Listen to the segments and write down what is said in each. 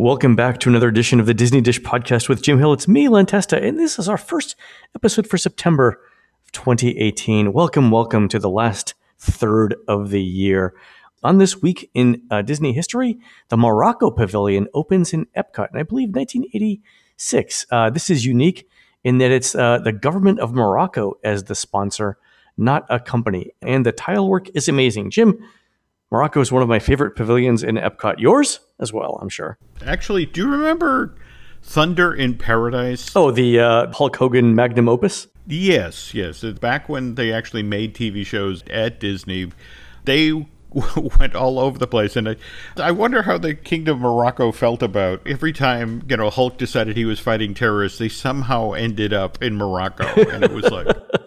Welcome back to another edition of the Disney Dish podcast with Jim Hill. It's me, Len Testa, and this is our first episode for September of 2018. Welcome, welcome to the last third of the year. On this week in uh, Disney history, the Morocco Pavilion opens in Epcot, and I believe 1986. Uh, this is unique in that it's uh, the government of Morocco as the sponsor, not a company. And the tile work is amazing. Jim, Morocco is one of my favorite pavilions in Epcot. Yours as well, I'm sure. Actually, do you remember Thunder in Paradise? Oh, the uh, Hulk Hogan magnum opus? Yes, yes. Back when they actually made TV shows at Disney. They went all over the place, and I, I wonder how the Kingdom of Morocco felt about every time you know Hulk decided he was fighting terrorists. They somehow ended up in Morocco, and it was like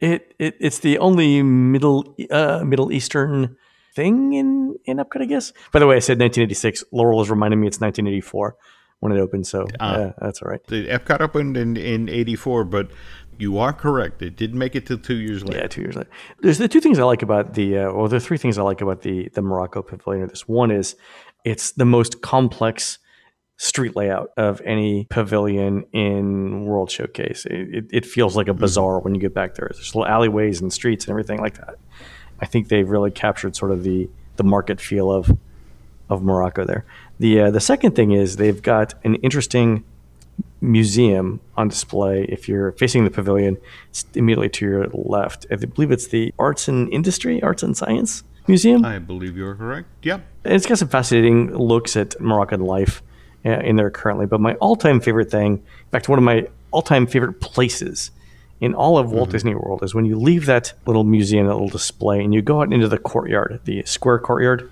it, it it's the only middle uh, Middle Eastern thing in in Epcot, I guess. By the way, I said 1986. Laurel is reminding me it's 1984 when it opened, so uh, yeah, that's all right. The Epcot opened in in 84, but you are correct. It didn't make it till two years later. Yeah, two years later. There's the two things I like about the, uh, well, the three things I like about the the Morocco Pavilion. This one is it's the most complex street layout of any pavilion in World Showcase. It, it, feels like a mm-hmm. bazaar when you get back there. There's little alleyways and streets and everything like that. I think they've really captured sort of the the market feel of of Morocco there. The uh, the second thing is they've got an interesting museum on display. If you're facing the pavilion, it's immediately to your left. I believe it's the Arts and Industry, Arts and Science Museum. I believe you're correct. Yep. And it's got some fascinating looks at Moroccan life in there currently. But my all-time favorite thing, in fact, one of my all-time favorite places in all of Walt mm-hmm. Disney World is when you leave that little museum, that little display, and you go out into the courtyard, the square courtyard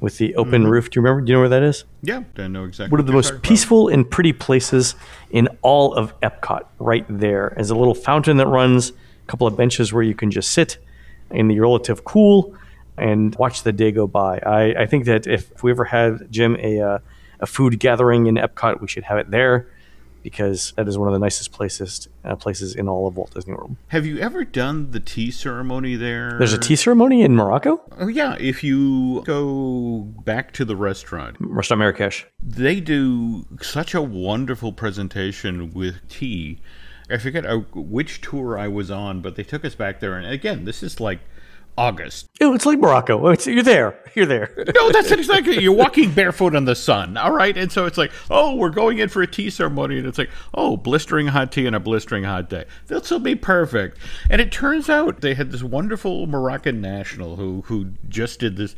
with the open mm-hmm. roof. Do you remember? Do you know where that is? Yeah, I know exactly. One of the most peaceful about. and pretty places in all of Epcot, right there. As a little fountain that runs, a couple of benches where you can just sit in the relative cool and watch the day go by. I, I think that if we ever had Jim a uh, a food gathering in Epcot, we should have it there because that is one of the nicest places uh, places in all of Walt Disney World. Have you ever done the tea ceremony there? There's a tea ceremony in Morocco. Oh yeah, if you go back to the restaurant, Restaurant Marrakesh, they do such a wonderful presentation with tea. I forget uh, which tour I was on, but they took us back there, and again, this is like August. it's like Morocco. Oh, it's, you're there. You're there. no, that's exactly. You're walking barefoot in the sun. All right. And so it's like, oh, we're going in for a tea ceremony. And it's like, oh, blistering hot tea and a blistering hot day. This will be perfect. And it turns out they had this wonderful Moroccan national who, who just did this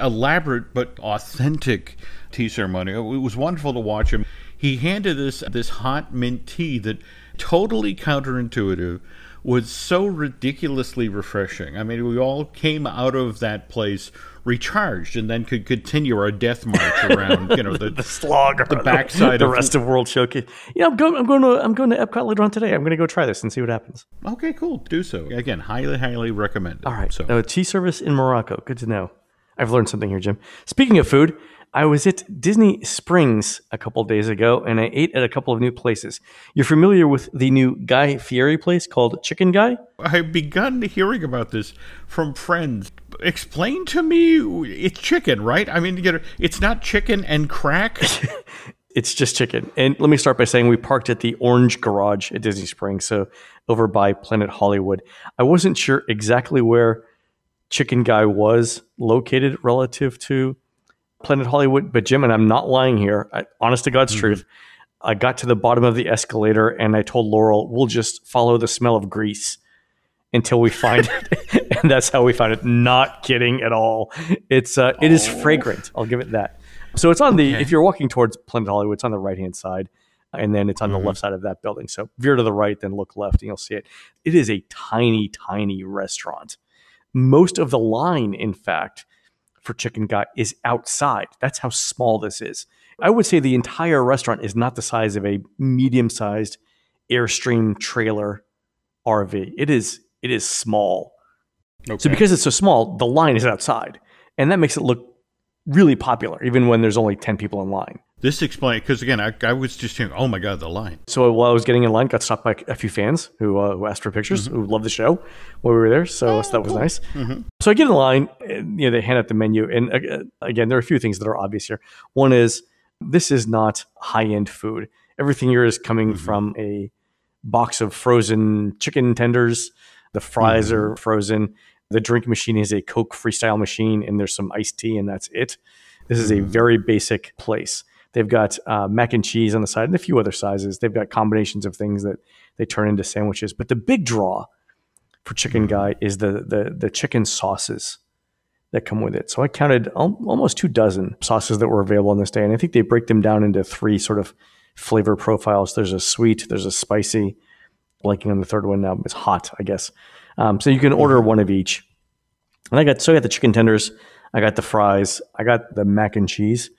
elaborate but authentic tea ceremony. It was wonderful to watch him. He handed us this hot mint tea that totally counterintuitive was so ridiculously refreshing. I mean, we all came out of that place recharged and then could continue our death march around, you know, the, the slog, the backside, the of, the rest of World Showcase. Yeah, I'm going. I'm going to. I'm going to Epcot later on today. I'm going to go try this and see what happens. Okay, cool. Do so. Again, highly, highly recommend. All right. So, a tea service in Morocco. Good to know. I've learned something here, Jim. Speaking of food, I was at Disney Springs a couple days ago and I ate at a couple of new places. You're familiar with the new Guy Fieri place called Chicken Guy? I've begun hearing about this from friends. Explain to me it's chicken, right? I mean, it's not chicken and crack. it's just chicken. And let me start by saying we parked at the Orange Garage at Disney Springs, so over by Planet Hollywood. I wasn't sure exactly where Chicken Guy was located relative to Planet Hollywood, but Jim, and I'm not lying here, I, honest to God's mm-hmm. truth, I got to the bottom of the escalator and I told Laurel, we'll just follow the smell of grease until we find it. and that's how we found it. Not kidding at all. It's uh, it is oh. fragrant. I'll give it that. So it's on the if you're walking towards Planet Hollywood, it's on the right hand side, and then it's on mm-hmm. the left side of that building. So veer to the right, then look left, and you'll see it. It is a tiny, tiny restaurant. Most of the line, in fact, for Chicken Guy is outside. That's how small this is. I would say the entire restaurant is not the size of a medium-sized Airstream trailer RV. It is it is small. Okay. So because it's so small, the line is outside, and that makes it look really popular, even when there's only ten people in line. This explains because again, I, I was just thinking, oh my god, the line. So while I was getting in line, got stopped by a few fans who, uh, who asked for pictures, Mm-hmm. who loved the show while we were there. So, so that was nice. So I get in line, and, you know, they hand out the menu, and uh, again, there are a few things that are obvious here. One is this is not high end food. Everything here is coming from a box of frozen chicken tenders. The fries are frozen. The drink machine is a Coke freestyle machine, and there's some iced tea, and that's it. This is a very basic place. They've got uh, mac and cheese on the side and a few other sizes. They've got combinations of things that they turn into sandwiches. But the big draw for Chicken Guy is the the the chicken sauces that come with it. So I counted al- almost two dozen sauces that were available on this day, and I think they break them down into three sort of flavor profiles. There's a sweet, there's a spicy, blanking on the third one now. It's hot, I guess. Um, so you can order one of each. And I got so I got the chicken tenders, I got the fries, I got the mac and cheese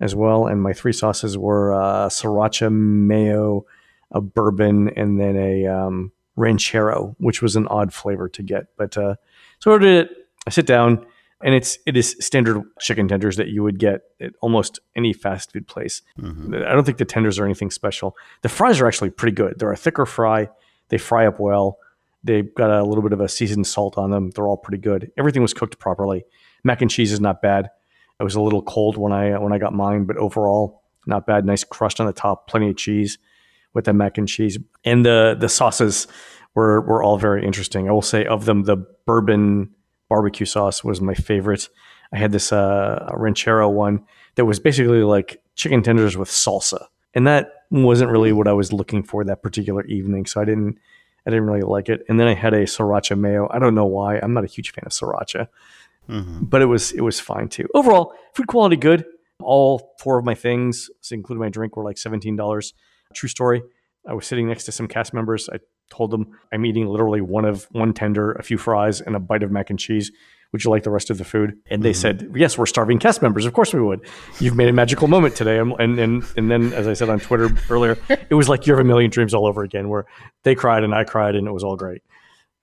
as well, and my three sauces were uh, sriracha mayo, a bourbon, and then a um, ranchero, which was an odd flavor to get. But uh, so I ordered it. I sit down, and it's it is standard chicken tenders that you would get at almost any fast food place. I don't think the tenders are anything special. The fries are actually pretty good. They're a thicker fry. They fry up well. They've got a little bit of a seasoned salt on them. They're all pretty good. Everything was cooked properly. Mac and cheese is not bad. It was a little cold when I when I got mine, but overall not bad. Nice crust on the top, plenty of cheese with the mac and cheese, and the the sauces were were all very interesting. I will say of them, the bourbon barbecue sauce was my favorite. I had this uh, ranchero one that was basically like chicken tenders with salsa, and that wasn't really what I was looking for that particular evening. So I didn't I didn't really like it. And then I had a sriracha mayo. I don't know why. I'm not a huge fan of sriracha, mm-hmm. but it was it was fine too. Overall, food quality good. All four of my things, including my drink, were like seventeen dollars. True story. I was sitting next to some cast members. I told them I'm eating literally one of one tender, a few fries, and a bite of mac and cheese. Would you like the rest of the food? And they said, "Yes, we're starving cast members. Of course we would. You've made a magical moment today." And and and, then, as I said on Twitter earlier, it was like you have a million dreams all over again, where they cried and I cried, and it was all great.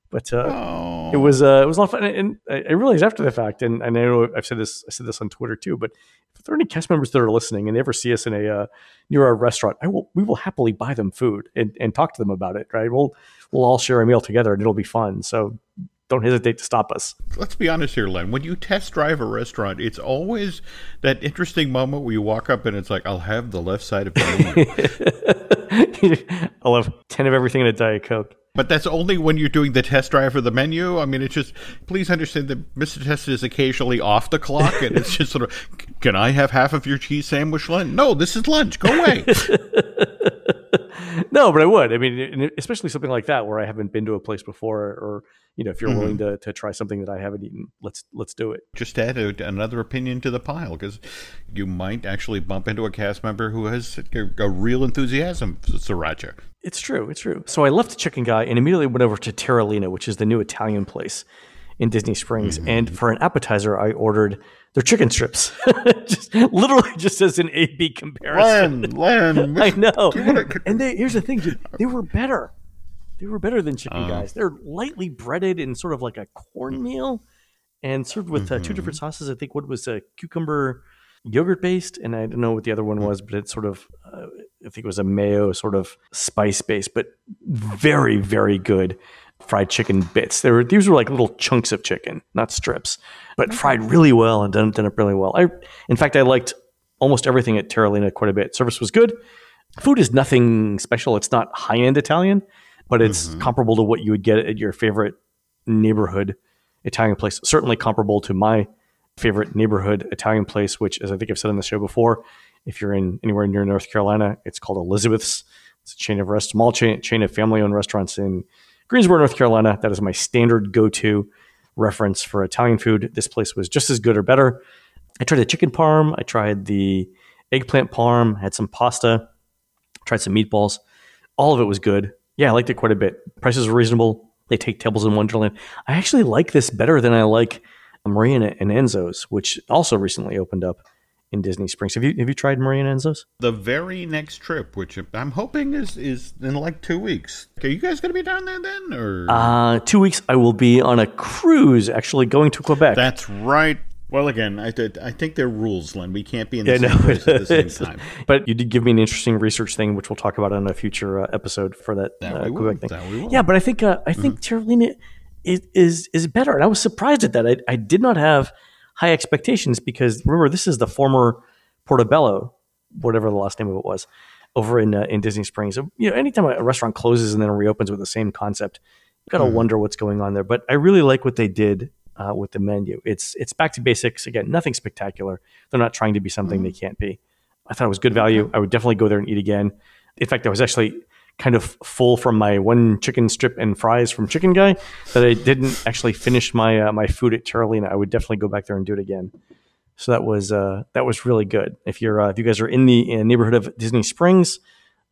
But uh, it was uh, it was a lot of fun, and I realized after the fact, and, and I know I've said this I said this on Twitter too, but if there are any cast members that are listening and they ever see us in a uh, near our restaurant, I will we will happily buy them food and, and talk to them about it. Right? We'll we'll all share a meal together, and it'll be fun. So don't hesitate to stop us. let's be honest here, Len. When you test drive a restaurant, it's always that interesting moment where you walk up and it's like, I'll have the left side of the menu. I'll have ten of everything in a diet coke. But that's only when you're doing the test drive for the menu. I mean, it's just, please understand that Mr. Test is occasionally off the clock, and it's just sort of, can I have half of your cheese sandwich, Len? No, this is lunch. Go away. No, but I would. I mean, especially something like that where I haven't been to a place before, or you know, if you're willing mm-hmm. to, to try something that I haven't eaten, let's let's do it. just add a, another opinion to the pile because you might actually bump into a cast member who has a, a real enthusiasm for sriracha. It's true. It's true. So I left the Chicken Guy and immediately went over to Terralina, which is the new Italian place in Disney Springs. And for an appetizer, I ordered their chicken strips, just literally just as an A/B comparison. Len, Len. I know. And they, here's the thing, dude, they were better. They were better than Chicken Guys. They're lightly breaded in sort of like a cornmeal and served with uh, two different sauces. I think one was a cucumber yogurt based, and I don't know what the other one was, but it's sort of, uh, I think it was a mayo sort of spice based, but very, very good fried chicken bits. They were these were like little chunks of chicken, not strips, but fried really well and done, done up really well. I, in fact, I liked almost everything at Terralina quite a bit. Service was good. Food is nothing special. It's not high end Italian, but it's mm-hmm. comparable to what you would get at your favorite neighborhood Italian place. Certainly comparable to my favorite neighborhood Italian place, which, as I think I've said on the show before, if you're in anywhere near North Carolina, it's called Elizabeth's. It's a chain of rest, small chain, chain of family-owned restaurants in Greensboro, North Carolina. That is my standard go-to reference for Italian food. This place was just as good or better. I tried the chicken parm. I tried the eggplant parm. Had some pasta. Tried some meatballs. All of it was good. Yeah, I liked it quite a bit. Prices were reasonable. They take tables in Wonderland. I actually like this better than I like Maria and Enzo's, which also recently opened up in Disney Springs. Have you have you tried Maria and Enzo's? The very next trip, which I'm hoping is is in like two weeks. Are you guys going to be down there then, or Uh, two weeks. I will be on a cruise, actually going to Quebec. that's right? Well, again, I, th- I think there are rules, Len. We can't be in the Yeah, same no, place at the same time. But you did give me an interesting research thing, which we'll talk about on a future uh, episode for that, That uh, we will. Quebec thing. That. Yeah, but I think uh, I think Terralina is, is is better, and I was surprised at that. I, I did not have high expectations because remember this is the former Portobello, whatever the last name of it was, over in uh, in Disney Springs. So, you know, anytime a restaurant closes and then reopens with the same concept, you got to wonder what's going on there. But I really like what they did uh, with the menu. It's it's back to basics again. Nothing spectacular. They're not trying to be something they can't be. I thought it was good value. I would definitely go there and eat again. In fact, I was actually kind of full from my one chicken strip and fries from Chicken Guy that I didn't actually finish my uh, my food at Terralina. I would definitely go back there and do it again. So that was uh, that was really good. If you're uh, if you guys are in the uh, neighborhood of Disney Springs,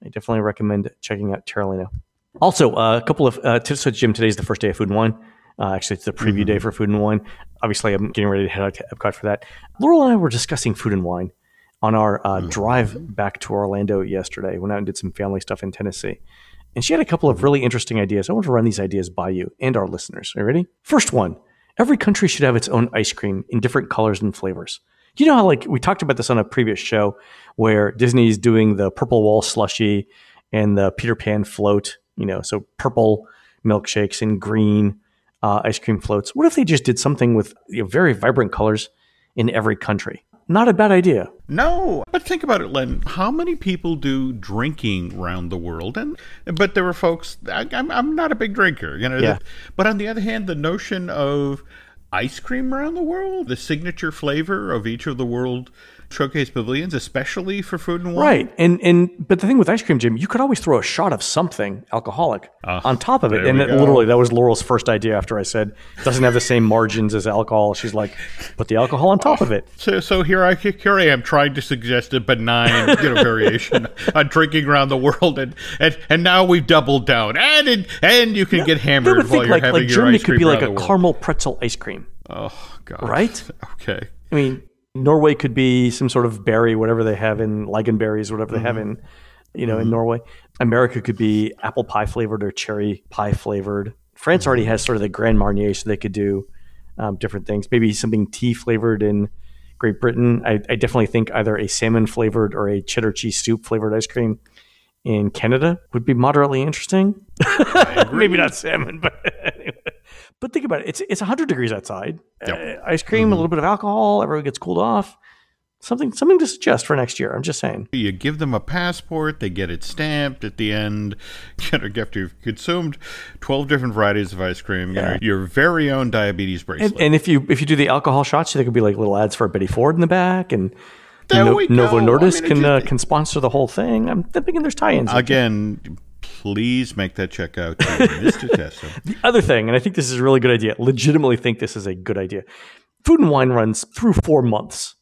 I definitely recommend checking out Terralina. Also, uh, a couple of uh, tips. So, Jim, today's the first day of Food and Wine. Uh, actually, it's the preview day for Food and Wine. Obviously, I'm getting ready to head out to Epcot for that. Laurel and I were discussing Food and Wine on our uh, drive back to Orlando yesterday. Went out and did some family stuff in Tennessee. And she had a couple of really interesting ideas. I want to run these ideas by you and our listeners. Are you ready? First one every country should have its own ice cream in different colors and flavors. You know how, like, we talked about this on a previous show where Disney's doing the purple wall slushy and the Peter Pan float, you know, so purple milkshakes and green uh, ice cream floats. What if they just did something with you know, very vibrant colors in every country? Not a bad idea. No, but think about it, Len. How many people do drinking around the world? And but there are folks. I, I'm I'm not a big drinker, you know. Yeah. that- but on the other hand, the notion of ice cream around the world, the signature flavor of each of the world showcase pavilions, especially for food and wine. Right. And and but the thing with ice cream, Jim, you could always throw a shot of something alcoholic ah, on top of it. And it, literally that was Laurel's first idea after I said it doesn't have the same margins as alcohol. She's like, put the alcohol on top of it. So, so here I here I am trying to suggest a benign you know, variation on drinking around the world, and, and and now we've doubled down, and it, and you can get hammered while think you're like, having like your Germany ice could be like a caramel pretzel ice cream, Oh God! right? Okay. I mean, Norway could be some sort of berry, whatever they have in lingonberries, whatever they have Mm-hmm. in, you know, in Norway. America could be apple pie flavored or cherry pie flavored. France already Mm-hmm. has sort of the Grand Marnier, so they could do um, different things. Maybe something tea flavored in Great Britain. I, I definitely think either a salmon flavored or a cheddar cheese soup flavored ice cream in Canada would be moderately interesting. Maybe not salmon, but. But think about it. It's it's 100 degrees outside. Yep. Uh, ice cream, a little bit of alcohol, everyone gets cooled off. Something something to suggest for next year. I'm just saying. You give them a passport, they get it stamped at the end. You know, after you've consumed twelve different varieties of ice cream, you know, your very own diabetes bracelet. And, and if you if you do the alcohol shots, there could be like little ads for Betty Ford in the back, and There No-. Novo I Nordisk mean, it can uh, can sponsor the whole thing. I'm thinking there's tie-ins. Again, please make that check out to Mr. Testa. The other thing, and I think this is a really good idea. Legitimately think this is a good idea. Food and wine runs through four months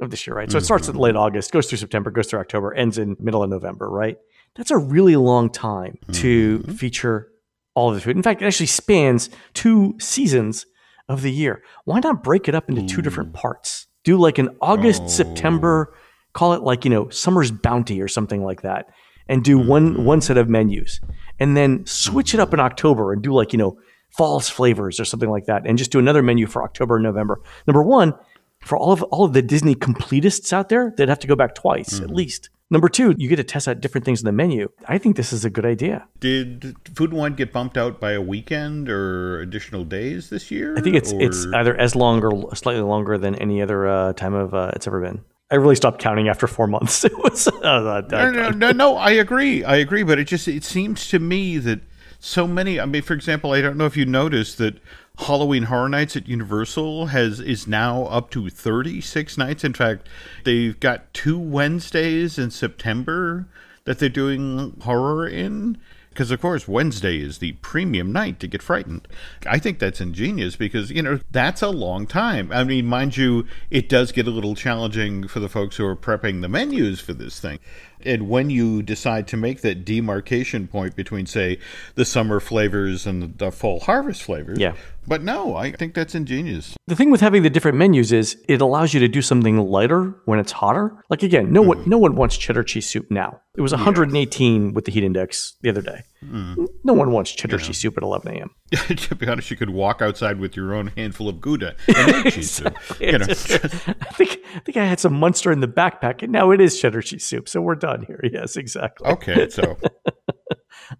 of this year, right? So it starts in mm-hmm. late August, goes through September, goes through October, ends in middle of November, right? That's a really long time to mm-hmm. feature all of the food. In fact, it actually spans two seasons of the year. Why not break it up into two different parts? Do like an August, September, oh. call it like, you know, summer's bounty or something like that. And do one one set of menus. And then switch it up in October and do like, you know, false flavors or something like that. And just do another menu for October and November. Number one, for all of all of the Disney completists out there, they'd have to go back twice at least. Number two, you get to test out different things in the menu. I think this is a good idea. Did Food and Wine get bumped out by a weekend or additional days this year? I think it's or- it's either as long or slightly longer than any other uh, time of uh, it's ever been. I really stopped counting after four months. It was uh, no, no, no, no. I agree. I agree. But it just it seems to me that so many. I mean, for example, I don't know if you noticed that Halloween Horror Nights at Universal has is now up to thirty six nights. In fact, they've got two Wednesdays in September that they're doing horror in. Because of course Wednesday is the premium night to get frightened. I think that's ingenious because you know that's a long time. I mean, mind you, it does get a little challenging for the folks who are prepping the menus for this thing. And when you decide to make that demarcation point between, say, the summer flavors and the fall harvest flavors, Yeah. But no, I think that's ingenious. The thing with having the different menus is it allows you to do something lighter when it's hotter. Like again, no one mm-hmm. no one wants cheddar cheese soup now. It was 118 with the heat index the other day. No one wants cheddar cheese soup at 11 a.m. to be honest, you could walk outside with your own handful of Gouda and make cheese soup. You know, I think I think I had some Munster in the backpack, and now it is cheddar cheese soup. So we're done here. Yes, exactly. okay, so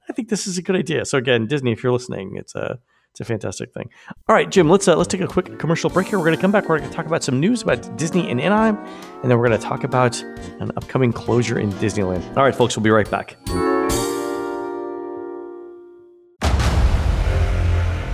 I think this is a good idea. So again, Disney, if you're listening, it's a it's a fantastic thing. All right, Jim, let's uh, let's take a quick commercial break here. We're going to come back. We're going to talk about some news about Disney and Anaheim, and then we're going to talk about an upcoming closure in Disneyland. All right, folks, we'll be right back.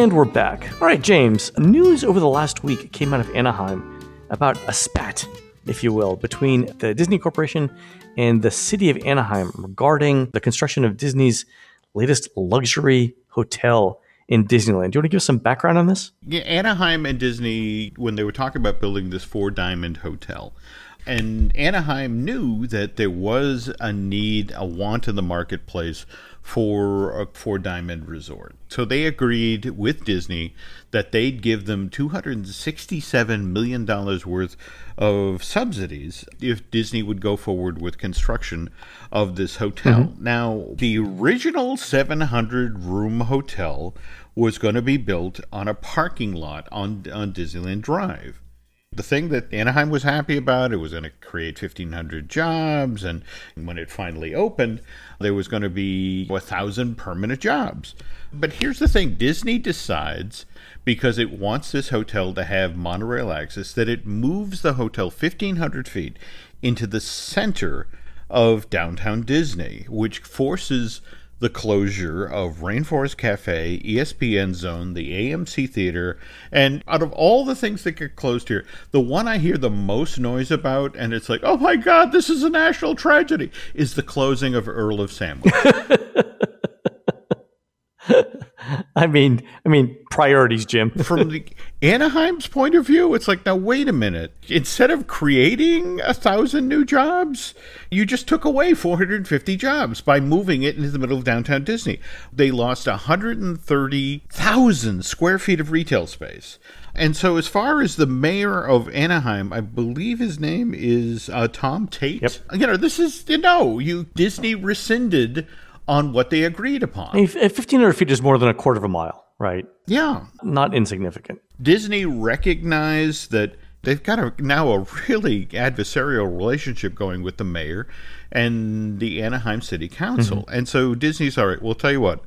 And we're back. All right, James. News over the last week came out of Anaheim about a spat, if you will, between the Disney Corporation and the city of Anaheim regarding the construction of Disney's latest luxury hotel in Disneyland. Do you want to give us some background on this? Yeah, Anaheim and Disney, when they were talking about building this four diamond hotel, and Anaheim knew that there was a need, a want in the marketplace for a four diamond resort. So they agreed with Disney that they'd give them $267 million worth of subsidies if Disney would go forward with construction of this hotel. Mm-hmm. Now, the original 700 room hotel was going to be built on a parking lot on, on Disneyland Drive. The thing that Anaheim was happy about, it was going to create 1,500 jobs, and when it finally opened, there was going to be a thousand permanent jobs. But here's the thing Disney decides, because it wants this hotel to have monorail access, that it moves the hotel 1,500 feet into the center of downtown Disney, which forces the closure of Rainforest Cafe, ESPN Zone, the AMC Theater, and out of all the things that get closed here, the one I hear the most noise about, and it's like, oh my God, this is a national tragedy, is the closing of Earl of Sandwich. I mean, I mean, priorities, Jim. From the Anaheim's point of view, it's like, now wait a minute. Instead of creating a thousand new jobs, you just took away 450 jobs by moving it into the middle of downtown Disney. They lost 130,000 square feet of retail space. And so, as far as the mayor of Anaheim, I believe his name is uh, Tom Tait. Yep. You know, this is you know, you Disney rescinded on what they agreed upon. I mean, 1,500 feet is more than a quarter of a mile, right? Yeah, Not insignificant. Disney recognized that they've got a, now a really adversarial relationship going with the mayor and the Anaheim City Council. Mm-hmm. And so Disney's all right, we'll tell you what,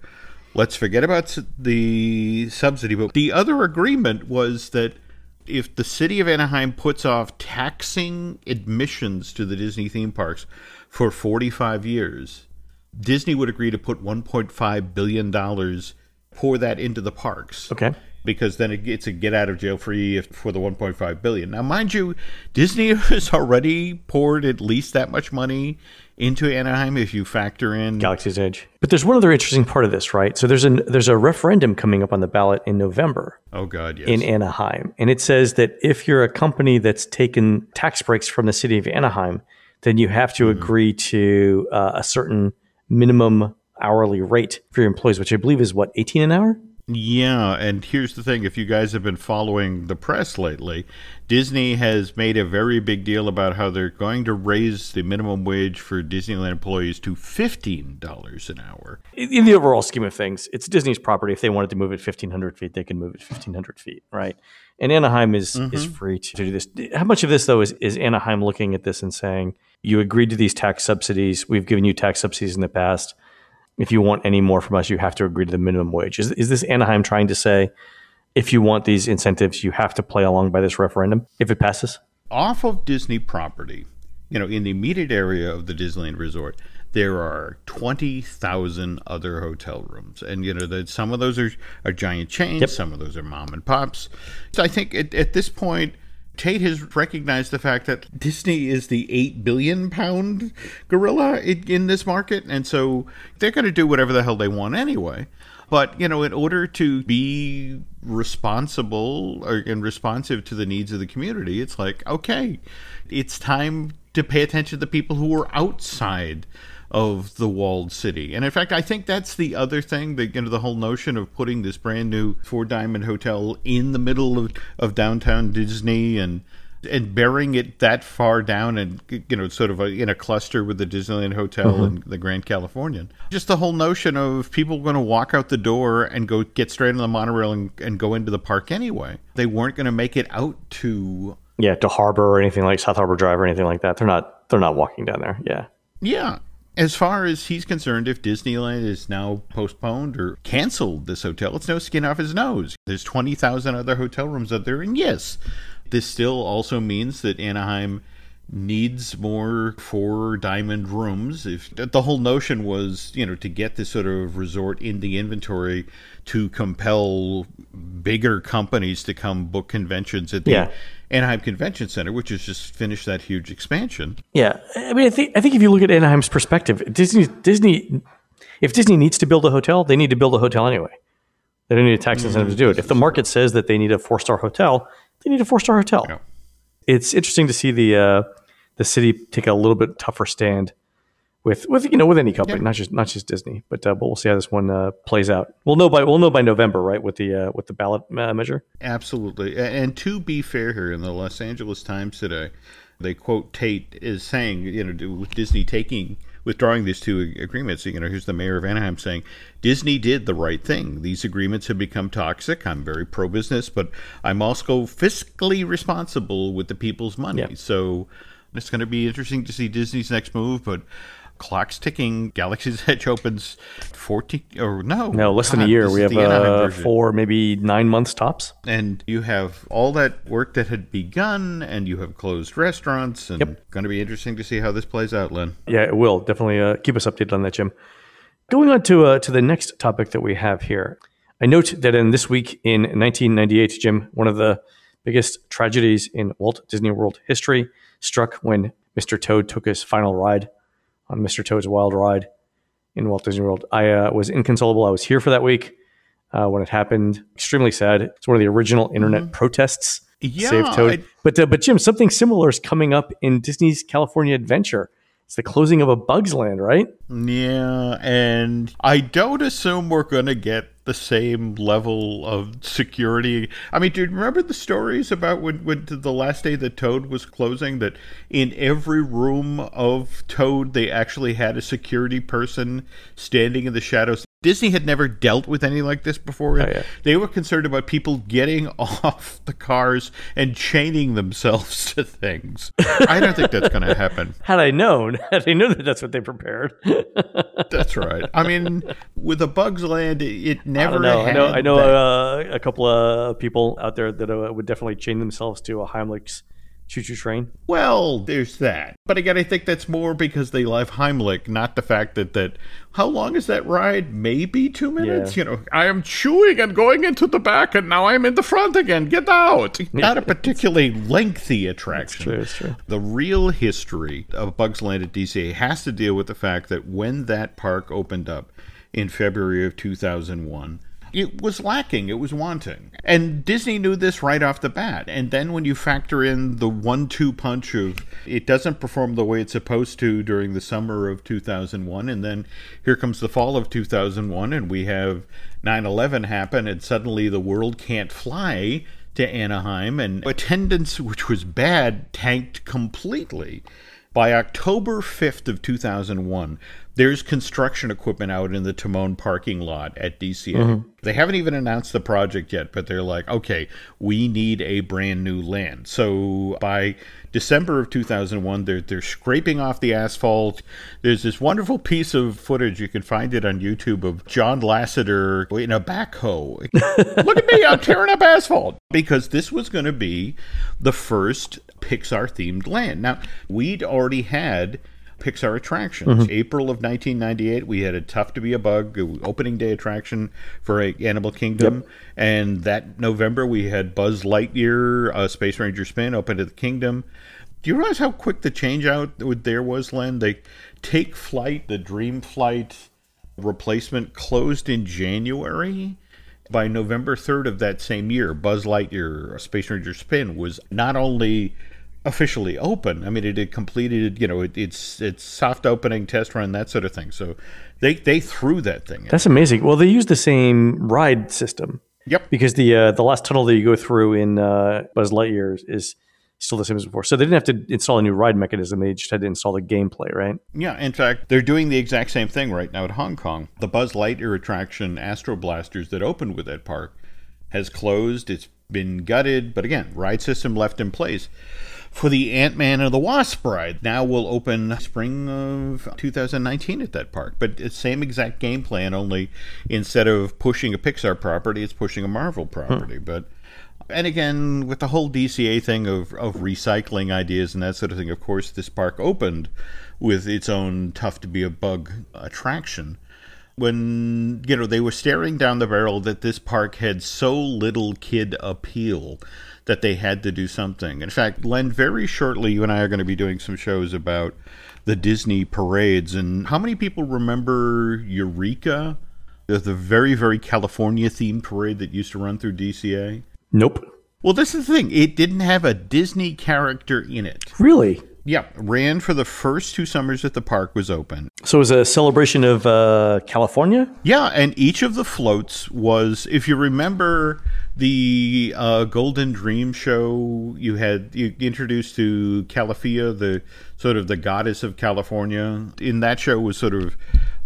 let's forget about the subsidy. But the other agreement was that if the city of Anaheim puts off taxing admissions to the Disney theme parks for 45 years, Disney would agree to put 1.5 billion dollars pour that into the parks Okay. because then it gets a get out of jail free if, for the 1.5 billion. Now, mind you, Disney has already poured at least that much money into Anaheim if you factor in. Galaxy's Edge. But there's one other interesting part of this, right? So there's an there's a referendum coming up on the ballot in November oh God, yes. in Anaheim, and it says that if you're a company that's taken tax breaks from the city of Anaheim, then you have to agree to uh, a certain minimum hourly rate for your employees, which I believe is what 18 an hour. Yeah, and here's the thing if you guys have been following the press lately, Disney has made a very big deal about how they're going to raise the minimum wage for Disneyland employees to $15 an hour. In the overall scheme of things, it's Disney's property. If they wanted to move it 1,500 feet, they can move it 1,500 feet, right? And Anaheim is is mm-hmm. free to do this. How much of this though is is Anaheim looking at this and saying, "You agreed to these tax subsidies. We've given you tax subsidies in the past. If you want any more from us, you have to agree to the minimum wage." Is is this Anaheim trying to say, if you want these incentives, you have to play along by this referendum if it passes? off of Disney property, you know, in the immediate area of the Disneyland Resort, there are 20,000 other hotel rooms. And, you know, that some of those are, are giant chains, Yep. some of those are mom and pops. So I think at, at this point, Tait has recognized the fact that Disney is the 8 billion pound gorilla in, this market. And so they're going to do whatever the hell they want anyway. But, you know, in order to be responsible and responsive to the needs of the community, it's like, okay, it's time to pay attention to the people who are outside of the walled city. And in fact, I think that's the other thing that, you know, the whole notion of putting this brand new Four Diamond Hotel in the middle of, of downtown Disney and and burying it that far down and you know sort of a, in a cluster with the Disneyland Hotel Mm-hmm. and the Grand Californian. Just the whole notion of people going to walk out the door and go get straight on the monorail and, and go into the park anyway. They weren't going to make it out to Yeah, to Harbor or anything like South Harbor Drive or anything like that. They're not. They're not walking down there. Yeah. Yeah. As far as he's concerned, if Disneyland is now postponed or canceled this hotel, it's no skin off his nose. There's 20,000 other hotel rooms out there. And yes, this still also means that Anaheim needs more four diamond rooms. If the whole notion was, you know, to get this sort of resort in the inventory to compel bigger companies to come book conventions at the Yeah. Anaheim Convention Center, which has just finished that huge expansion. Yeah, I mean, I think I think if you look at Anaheim's perspective, Disney Disney, if Disney needs to build a hotel, they need to build a hotel anyway. They don't need a tax incentive to do it. If the market says that they need a four star hotel, they need a four star hotel. Yeah. It's interesting to see the uh, the city take a little bit tougher stand with with you know with any company, not just not just Disney. But uh, but we'll see how this one uh, plays out. We'll know by we'll know by November, right? With the uh, with the ballot uh, measure. Absolutely. And to be fair here, in the Los Angeles Times today, they quote Tait is saying, you know, with Disney taking, withdrawing these two agreements, you know, here's the mayor of Anaheim saying, Disney did the right thing. These agreements have become toxic. I'm very pro business, but I'm also fiscally responsible with the people's money. Yeah. So it's going to be interesting to see Disney's next move, but. Clock's ticking. Galaxy's Edge opens 14 or no, No, less than a year. We have uh, four, maybe nine months tops. and you have all that work that had begun, and you have closed restaurants, and going to be interesting to see how this plays out, Len. Yeah, it will definitely uh, keep us updated on that, Jim. Going on to uh, to the next topic that we have here, I note that in this week in 1998, Jim, one of the biggest tragedies in Walt Disney World history struck when Mr. Toad took his final ride on Mr. Toad's Wild Ride in Walt Disney World. I uh, was inconsolable. I was here for that week uh, when it happened. Extremely sad. It's one of the original internet protests. Yeah, Save Toad. I- but uh, but Jim, something similar is coming up in Disney's California Adventure. It's the closing of a Bugs Land, right? Yeah, and I don't assume we're going to get the same level of security. I mean, do you remember the stories about when, when the last day that Toad was closing? That in every room of Toad, they actually had a security person standing in the shadows. Disney had never dealt with anything like this before. Oh, yeah. They were concerned about people getting off the cars and chaining themselves to things. I don't think that's going to happen. Had I known, had I known that that's what they prepared. That's right. I mean, with a Bugs Land, it, I never. don't know. I know. I know uh, a couple of people out there that uh, would definitely chain themselves to a Heimlich's choo-choo train. well, there's that. But again, I think that's more because they love Heimlich, not the fact that that. How long is that ride? Maybe two minutes. Yeah. You know, I am chewing and going into the back, and now I'm in the front again. Get out! Not a particularly lengthy attraction. true, it's true. The real history of Bugs Land at DCA has to deal with the fact that when that park opened up in February of 2001, it was lacking, it was wanting. And Disney knew this right off the bat. And then when you factor in the one two punch of it doesn't perform the way it's supposed to during the summer of 2001, and then here comes the fall of 2001, and we have 9 11 happen, and suddenly the world can't fly to Anaheim, and attendance, which was bad, tanked completely. By October 5th of 2001, there's construction equipment out in the Timon parking lot at DCA. Mm-hmm. They haven't even announced the project yet, but they're like, okay, we need a brand new land. So by December of 2001, they're, they're scraping off the asphalt. There's this wonderful piece of footage, you can find it on YouTube, of John Lasseter in a backhoe. Look at me, I'm tearing up asphalt. Because this was going to be the first Pixar themed land. Now, we'd already had Pixar attractions. April of 1998, we had a Tough to Be a Bug opening day attraction for a Animal Kingdom. And that November, we had Buzz Lightyear, uh, Space Ranger Spin, open to the Kingdom. Do you realize how quick the change out there was, Len? They take flight, the Dream Flight replacement closed in January. By November 3rd of that same year, Buzz Lightyear Space Ranger Spin was not only officially open, I mean, it had completed, you know, it, it's it's soft opening, test run, that sort of thing. So they, they threw that thing in. That's amazing. Well, they use the same ride system. Yep. Because the uh, the last tunnel that you go through in uh, Buzz Lightyear is, is still the same as before. So they didn't have to install a new ride mechanism. They just had to install the gameplay, right? Yeah, in fact, they're doing the exact same thing right now at Hong Kong. The Buzz Lightyear attraction, Astro Blasters, that opened with that park, has closed. It's been gutted, but again, ride system left in place. For the Ant Man and the Wasp ride, now will open spring of 2019 at that park. But it's same exact game plan, only instead of pushing a Pixar property, it's pushing a Marvel property. Hmm. But and again, with the whole DCA thing of, of recycling ideas and that sort of thing, of course, this park opened with its own tough to be a bug attraction. When, you know, they were staring down the barrel that this park had so little kid appeal that they had to do something. In fact, Len, very shortly, you and I are going to be doing some shows about the Disney parades. And how many people remember Eureka? The very, very California themed parade that used to run through DCA? Nope. Well, this is the thing. It didn't have a Disney character in it. Really? Yeah, ran for the first two summers that the park was open. So it was a celebration of uh, California? Yeah, and each of the floats was, if you remember the uh, Golden Dream show, you had you introduced to Calafia, the sort of the goddess of California. In that show was sort of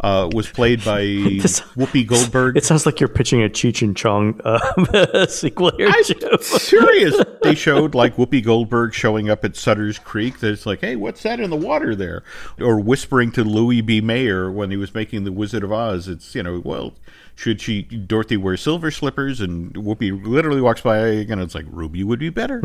uh, was played by This- Whoopi Goldberg. It sounds like you're pitching a Cheech and Chong uh, sequel here, Joe. serious. They showed like Whoopi Goldberg showing up at Sutter's Creek. That's like, hey, what's that in the water there? Or whispering to Louis B. Mayer when he was making The Wizard of Oz. It's you know, well, should she Dorothy wear silver slippers? And Whoopi literally walks by and it's like Ruby would be better.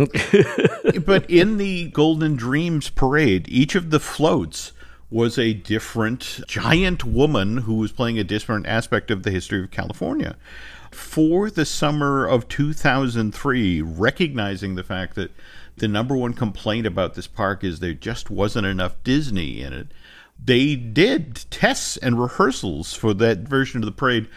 but in the Golden Dreams parade, each of the floats was a different giant woman who was playing a different aspect of the history of California. For the summer of 2003, recognizing the fact that the number one complaint about this park is there just wasn't enough Disney in it, they did tests and rehearsals for that version of the parade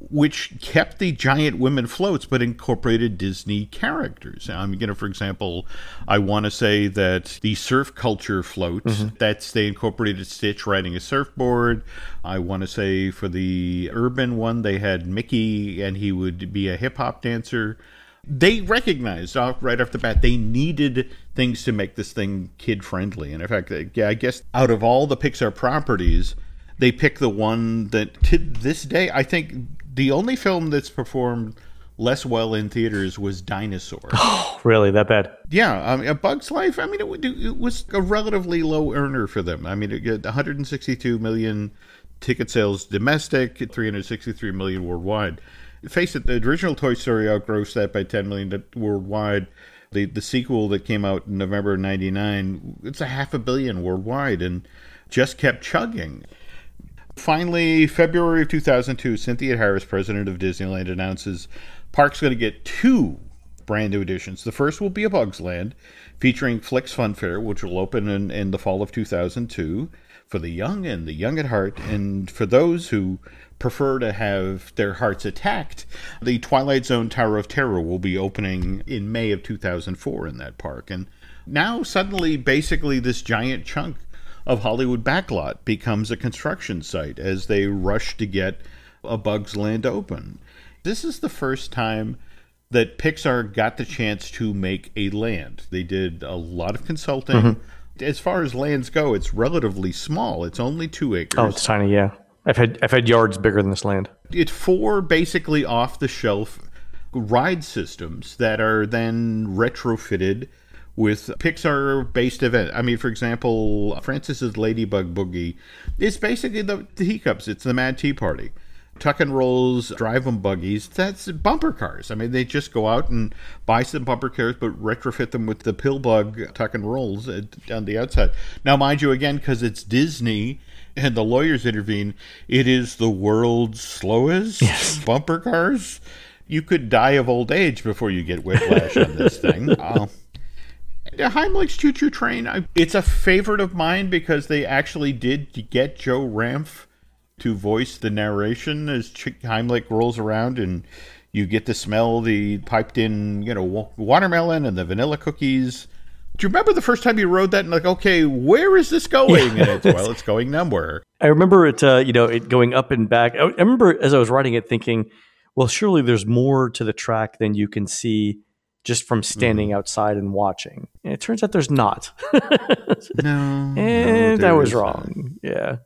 which kept the giant women floats but incorporated Disney characters. I'm you know, for example, I want to say that the surf culture float mm-hmm. that's they incorporated Stitch riding a surfboard. I want to say for the urban one they had Mickey and he would be a hip hop dancer. They recognized off right off the bat they needed things to make this thing kid friendly. And in fact, I guess out of all the Pixar properties, they picked the one that to this day I think the only film that's performed less well in theaters was Dinosaur. Oh, Really, that bad? yeah, I mean, A Bug's Life. I mean, it, it was a relatively low earner for them. I mean, it got 162 million ticket sales domestic, 363 million worldwide. Face it, the original Toy Story outgrossed that by 10 million worldwide. The the sequel that came out in November '99, it's a half a billion worldwide, and just kept chugging. Finally, February of 2002, Cynthia Harriss, president of Disneyland, announces Park's going to get two brand new additions. The first will be a Bugs Land, featuring Flik's Fun Fair, which will open in, in the fall of 2002 for the young and the young at heart. And for those who prefer to have their hearts attacked, the Twilight Zone Tower of Terror will be opening in May of 2004 in that park. And now, suddenly, basically, this giant chunk of Hollywood backlot becomes a construction site as they rush to get a Bugs Land open. This is the first time that Pixar got the chance to make a land. They did a lot of consulting. Mm-hmm. As far as lands go, it's relatively small. It's only two acres. Oh, it's tiny. Yeah, I've had I've had yards bigger than this land. it's four basically off the shelf ride systems that are then retrofitted with Pixar based event. I mean, for example, Francis's Ladybug Boogie is basically the, the teacups, it's the Mad Tea Party. tuck and rolls, drive 'em buggies. That's bumper cars. I mean, they just go out and buy some bumper cars, but retrofit them with the pill bug tuck and rolls on the outside. Now, mind you, again, because it's Disney and the lawyers intervene, it is the world's slowest yes. bumper cars. You could die of old age before you get whiplash on this thing. Uh, Heimlich's Choo Choo Train, I, it's a favorite of mine because they actually did get Joe Ranft to voice the narration as Ch- Heimlich rolls around and you get to smell the piped in, you know, watermelon and the vanilla cookies. Do you remember the first time you rode that and like, okay, where is this going? And it's, well, it's going nowhere. I remember it, uh, you know, it going up and back. I, I remember as I was writing it thinking, well, surely there's more to the track than you can see just from standing outside and watching. And it turns out there's not. No. and no, I was wrong. Yeah.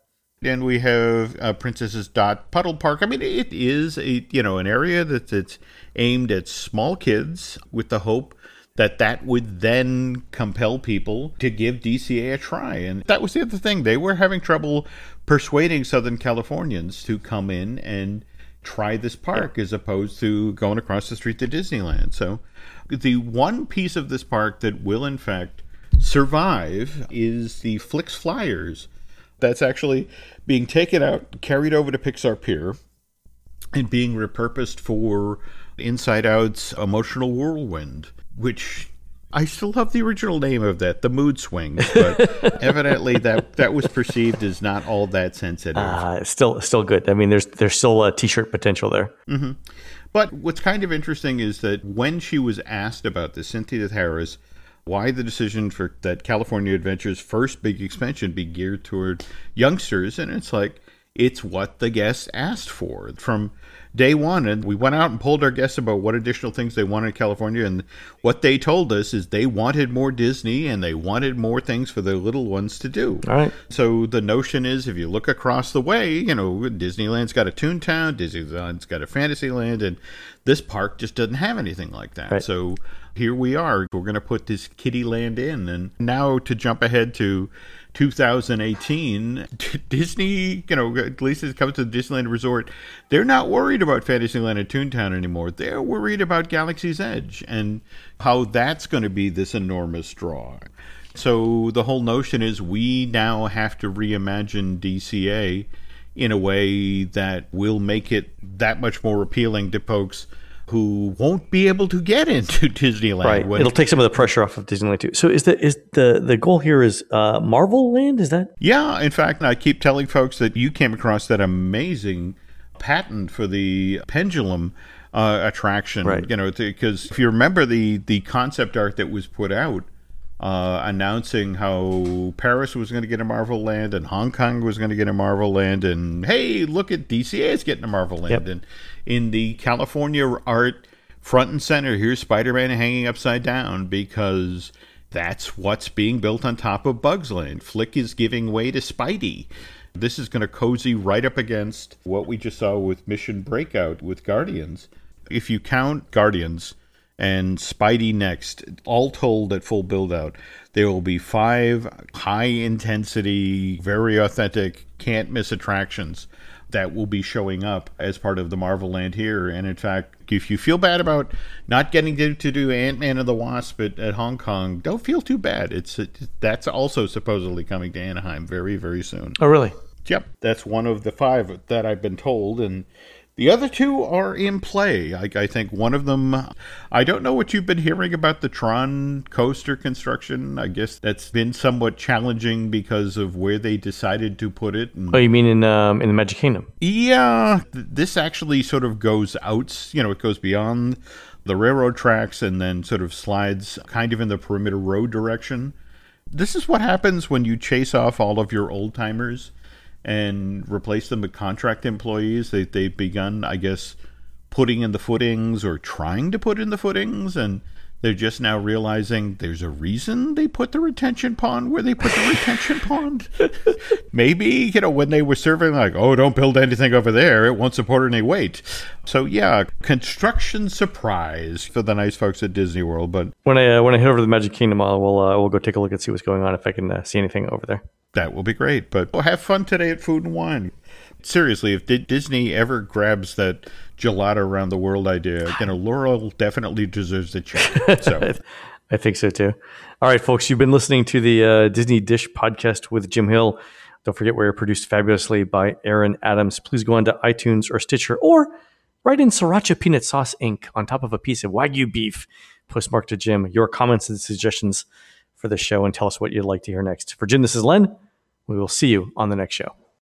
and we have uh, Princess's Dot Puddle Park. I mean, it is a you know an area that it's aimed at small kids with the hope that that would then compel people to give DCA a try. And that was the other thing; they were having trouble persuading Southern Californians to come in and try this park as opposed to going across the street to Disneyland. So, the one piece of this park that will, in fact, survive is the Flik's Flyers that's actually being taken out, carried over to Pixar Pier, and being repurposed for Inside Out's Emotional Whirlwind, which I still have the original name of that, the Mood Swings, but evidently that that was perceived as not all that sensitive. Uh, still, still good. I mean, there's there's still a t-shirt potential there. But what's kind of interesting is that when she was asked about this, Cynthia Harriss, why the decision for that California Adventure's first big expansion be geared toward youngsters, and it's like it's what the guests asked for from day one. And we went out and polled our guests about what additional things they wanted in California, and what they told us is they wanted more Disney and they wanted more things for their little ones to do. All right. So the notion is, if you look across the way, you know, Disneyland's got a Toontown, Disneyland's got a Fantasyland, and this park just doesn't have anything like that. Right. So here we are. We're going to put this Kitty Land in, and now to jump ahead to 2018, Disney, you know, at least as it comes to the Disneyland Resort, they're not worried about Fantasyland and Toontown anymore. They're worried about Galaxy's Edge and how that's going to be this enormous draw. So the whole notion is we now have to reimagine DCA in a way that will make it that much more appealing to folks who won't be able to get into Disneyland. Right. when- It'll take some of the pressure off of Disneyland too. So is the is the the goal here is uh, Marvel Land? Is that Yeah, in fact, I keep telling folks that you came across that amazing patent for the pendulum uh, attraction. Right. You know, because if you remember the the concept art that was put out. Uh, announcing how Paris was going to get a Marvel Land and Hong Kong was going to get a Marvel Land, and hey, look at DCA is getting a Marvel Land. Yep. And in the California art, front and center, here's Spider Man hanging upside down because that's what's being built on top of Bugs Land. Flik is giving way to Spidey. This is going to cozy right up against what we just saw with Mission Breakout with Guardians. If you count Guardians and Spidey next, all told at full build out, there will be five high intensity, very authentic, can't miss attractions that will be showing up as part of the Marvel Land here. And in fact, if you feel bad about not getting to, to do Ant Man and the Wasp at, at Hong Kong, don't feel too bad. It's it, that's also supposedly coming to Anaheim very very soon. Oh really? Yep, that's one of the five that I've been told, and the other two are in play. I, I think one of them. I don't know what you've been hearing about the Tron coaster construction. I guess that's been somewhat challenging because of where they decided to put it. And Oh, you mean in um, in the Magic Kingdom? yeah, th- this actually sort of goes out, you know, it goes beyond the railroad tracks and then sort of slides kind of in the perimeter road direction. This is what happens when you chase off all of your old timers and replace them with contract employees. They, they've begun, I guess, putting in the footings or trying to put in the footings. And They're just now realizing there's a reason they put the retention pond where they put the retention pond. Maybe, you know, when they were serving, like, oh, don't build anything over there, it won't support any weight. So, yeah, construction surprise for the nice folks at Disney World. But When I uh, when I head over to the Magic Kingdom, I'll we'll, uh, we'll go take a look and see what's going on if I can uh, see anything over there. that will be great. But we'll have fun today at Food and Wine. Seriously, if Di- Disney ever grabs that gelato around the world idea, you know, Laurel definitely deserves a check. So. I think so too. All right, folks, you've been listening to the uh, Disney Dish podcast with Jim Hill. Don't forget we're produced fabulously by Aaron Adams. Please go on to iTunes or Stitcher or write in Sriracha Peanut Sauce Inc. on top of a piece of Wagyu beef Postmark to Jim. Your comments and suggestions for the show and tell us what you'd like to hear next. For Jim, this is Len. We will see you on the next show.